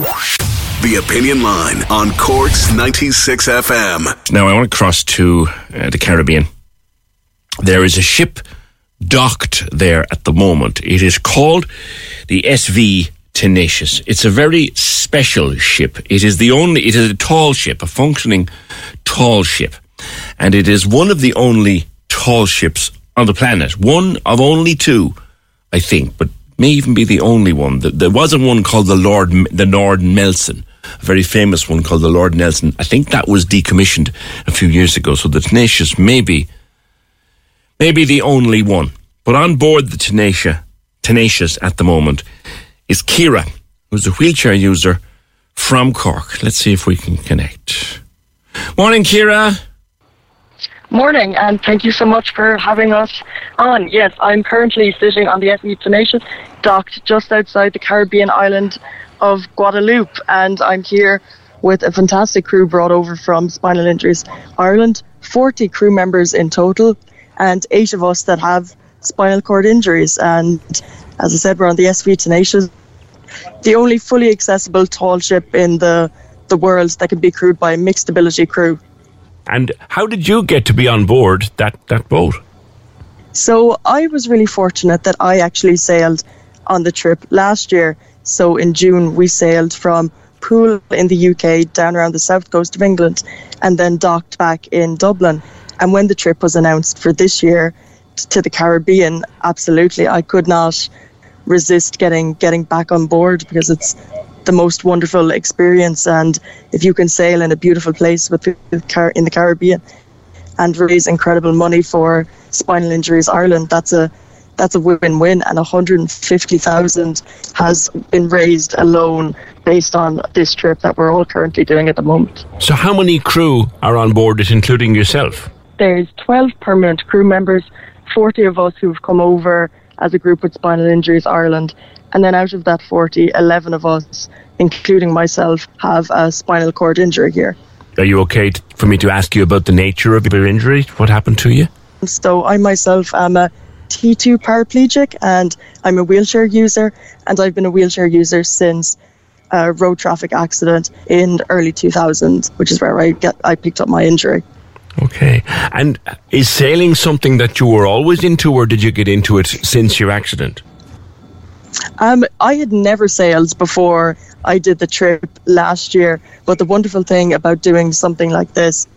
The Opinion Line on Corks 96 FM. Now I want to cross to uh, the Caribbean. There is a ship docked there at the moment. It is called the SV Tenacious. It's a very special ship. It is the only, it is a tall ship, a functioning tall ship. And it is one of the only tall ships on the planet. One of only two, I think, but may even be the only one. There was a one called the Lord, the Lord Nelson, a very famous one called the Lord Nelson. I think that was decommissioned a few years ago. So the Tenacious may be, maybe the only one. But on board the Tenacious, Tenacious at the moment is Ciara, who's a wheelchair user from Cork. Let's see if we can connect. Morning, Ciara. Morning, and thank you so much for having us on. Yes, I'm currently sitting on the SV Tenacious, docked just outside the Caribbean island of Guadeloupe, and I'm here with a fantastic crew brought over from Spinal Injuries Ireland. 40 crew members in total, and eight of us that have spinal cord injuries. And as I said, we're on the SV Tenacious, the only fully accessible tall ship in the the world that can be crewed by a mixed ability crew. And how did you get to be on board that, that boat? So I was really fortunate that I actually sailed on the trip last year. So in June, we sailed from Poole in the UK down around the south coast of England and then docked back in Dublin. And when the trip was announced for this year to the Caribbean, absolutely, I could not resist getting getting back on board because it's the most wonderful experience. And if you can sail in a beautiful place with the car in the Caribbean and raise incredible money for Spinal Injuries Ireland, that's a that's a win-win. And 150,000 has been raised alone based on this trip that we're all currently doing at the moment. So, how many crew are on board it, including yourself? There's 12 permanent crew members, 40 of us who've come over as a group with Spinal Injuries Ireland, and then out of that 40, 11 of us, including myself, have a spinal cord injury here. Are you okay t- for me to ask you about the nature of your injury? What happened to you? So, I myself am a T2 paraplegic and I'm a wheelchair user, and I've been a wheelchair user since a road traffic accident in early 2000, which is where I get I picked up my injury. Okay. And is sailing something that you were always into, or did you get into it since your accident? Um, I had never sailed before I did the trip last year, but the wonderful thing about doing something like this,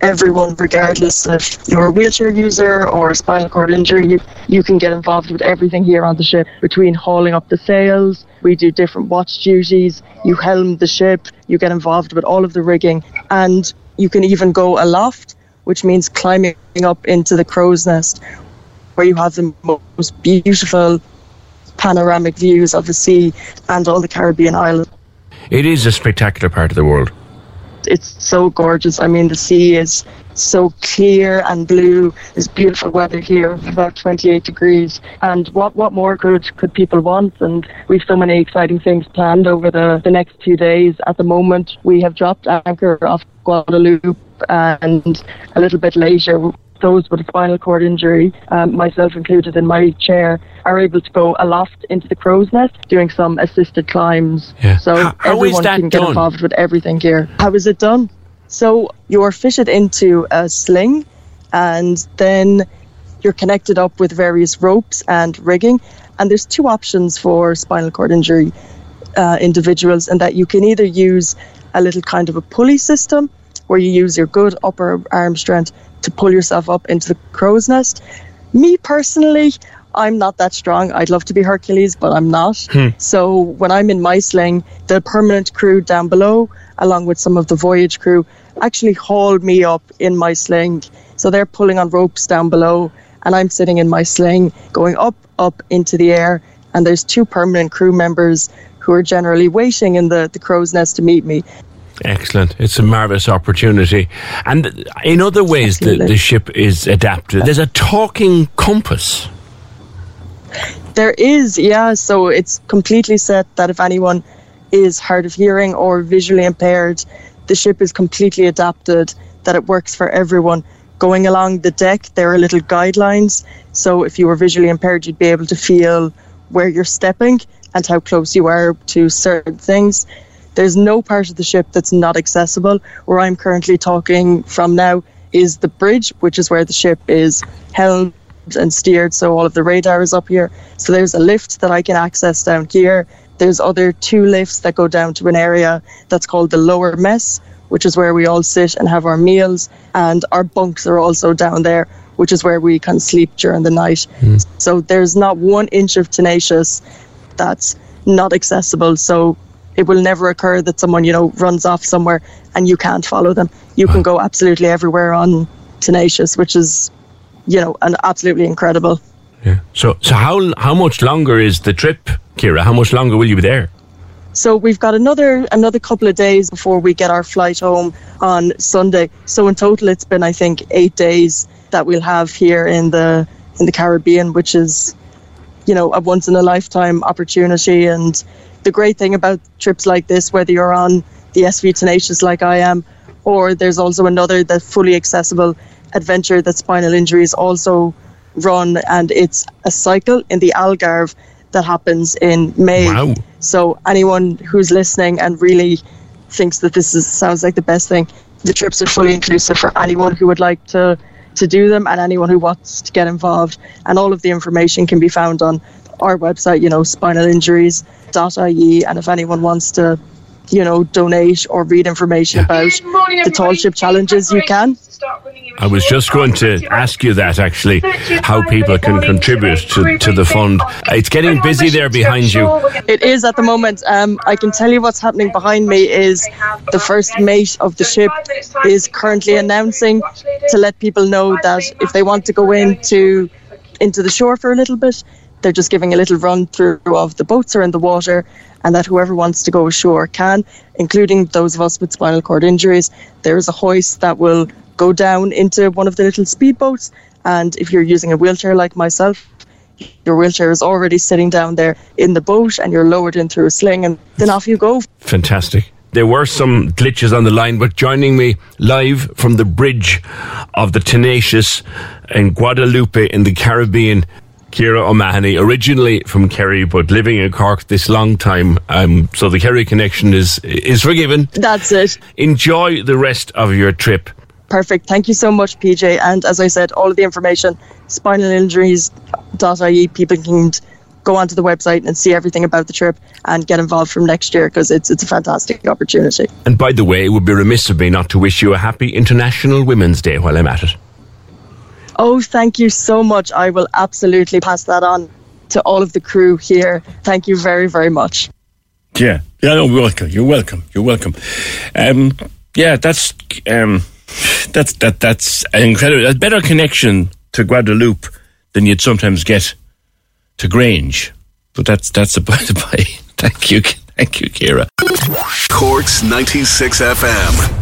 everyone, regardless if you're a wheelchair user or a spinal cord injury, you, you can get involved with everything here on the ship. Between hauling up the sails, we do different watch duties, you helm the ship, you get involved with all of the rigging, and you can even go aloft, which means climbing up into the crow's nest, where you have the most beautiful panoramic views of the sea and all the Caribbean islands. It is a spectacular part of the world. It's so gorgeous. I mean, the sea is so clear and blue. It's beautiful weather here, about 28 degrees. And what, what more could, could people want? And we've so many exciting things planned over the, the next few days. At the moment, we have dropped anchor off Guadeloupe and a little bit later those with a spinal cord injury, um, myself included in my chair, are able to go aloft into the crow's nest doing some assisted climbs. Yeah. So How- how is everyone that can get done? involved with everything here. How is it done? So you're fitted into a sling and then you're connected up with various ropes and rigging. And there's two options for spinal cord injury uh, individuals, and that you can either use a little kind of a pulley system where you use your good upper arm strength to pull yourself up into the crow's nest. Me personally, I'm not that strong. I'd love to be Hercules, but I'm not. Hmm. So when I'm in my sling, the permanent crew down below, along with some of the voyage crew, actually haul me up in my sling. So they're pulling on ropes down below, and I'm sitting in my sling, going up, up into the air. And there's two permanent crew members who are generally waiting in the, the crow's nest to meet me. Excellent. It's a marvellous opportunity. And in other ways, the, the ship is adapted. There's a talking compass. There is, yeah. So it's completely set that if anyone is hard of hearing or visually impaired, the ship is completely adapted, that it works for everyone. Going along the deck, there are little guidelines. So if you were visually impaired, you'd be able to feel where you're stepping and how close you are to certain things. There's no part of the ship that's not accessible. Where I'm currently talking from now is the bridge, which is where the ship is held and steered. So all of the radar is up here. So there's a lift that I can access down here. There's other two lifts that go down to an area that's called the lower mess, which is where we all sit and have our meals. And our bunks are also down there, which is where we can sleep during the night. Mm. So there's not one inch of tenacious that's not accessible. So it will never occur that someone, you know, runs off somewhere and you can't follow them. You can go absolutely everywhere on Tenacious, which is, you know, an absolutely incredible. Yeah. So, so how how much longer is the trip, Ciara? How much longer will you be there? So we've got another another couple of days before we get our flight home on Sunday. So in total, it's been I think eight days that we'll have here in the in the Caribbean, which is you know, a once in a lifetime opportunity. And the great thing about trips like this, whether you're on the SV Tenacious like I am, or there's also another that fully accessible adventure that spinal injuries also run, and it's a cycle in the Algarve that happens in May. Wow. So anyone who's listening and really thinks that this is sounds like the best thing, the trips are fully inclusive for anyone who would like to to do them and anyone who wants to get involved. And all of the information can be found on our website, you know, spinalinjuries.ie. And if anyone wants to, you know, donate or read information about the tall ship challenges, you can. I was just going to ask you that actually, how people can contribute to, to the fund. It's getting busy there behind you. It is at the moment. Um, I can tell you what's happening behind me is the first mate of the ship is currently announcing to let people know that if they want to go into into the shore for a little bit, they're just giving a little run through of the boats are in the water and that whoever wants to go ashore can, including those of us with spinal cord injuries. There is a hoist that will go down into one of the little speedboats. And if you're using a wheelchair like myself, your wheelchair is already sitting down there in the boat and you're lowered in through a sling and then off you go. Fantastic. There were some glitches on the line, but joining me live from the bridge of the Tenacious in Guadeloupe in the Caribbean, Ciara O'Mahony, originally from Kerry, but living in Cork this long time. Um, so the Kerry connection is is forgiven. That's it. Enjoy the rest of your trip. Perfect. Thank you so much, PJ. And as I said, all of the information, spinalinjuries.ie, people can go onto the website and see everything about the trip and get involved from next year because it's, it's a fantastic opportunity. And by the way, it would be remiss of me not to wish you a happy International Women's Day while I'm at it. Oh, thank you so much. I will absolutely pass that on to all of the crew here. Thank you very, very much. Yeah, yeah, no, welcome. You're welcome. You're welcome. Um, yeah, that's um, that's that that's an incredible, a better connection to Guadeloupe than you'd sometimes get to Grange. But that's that's a by the by. Thank you, thank you, Ciara. Corks ninety six FM.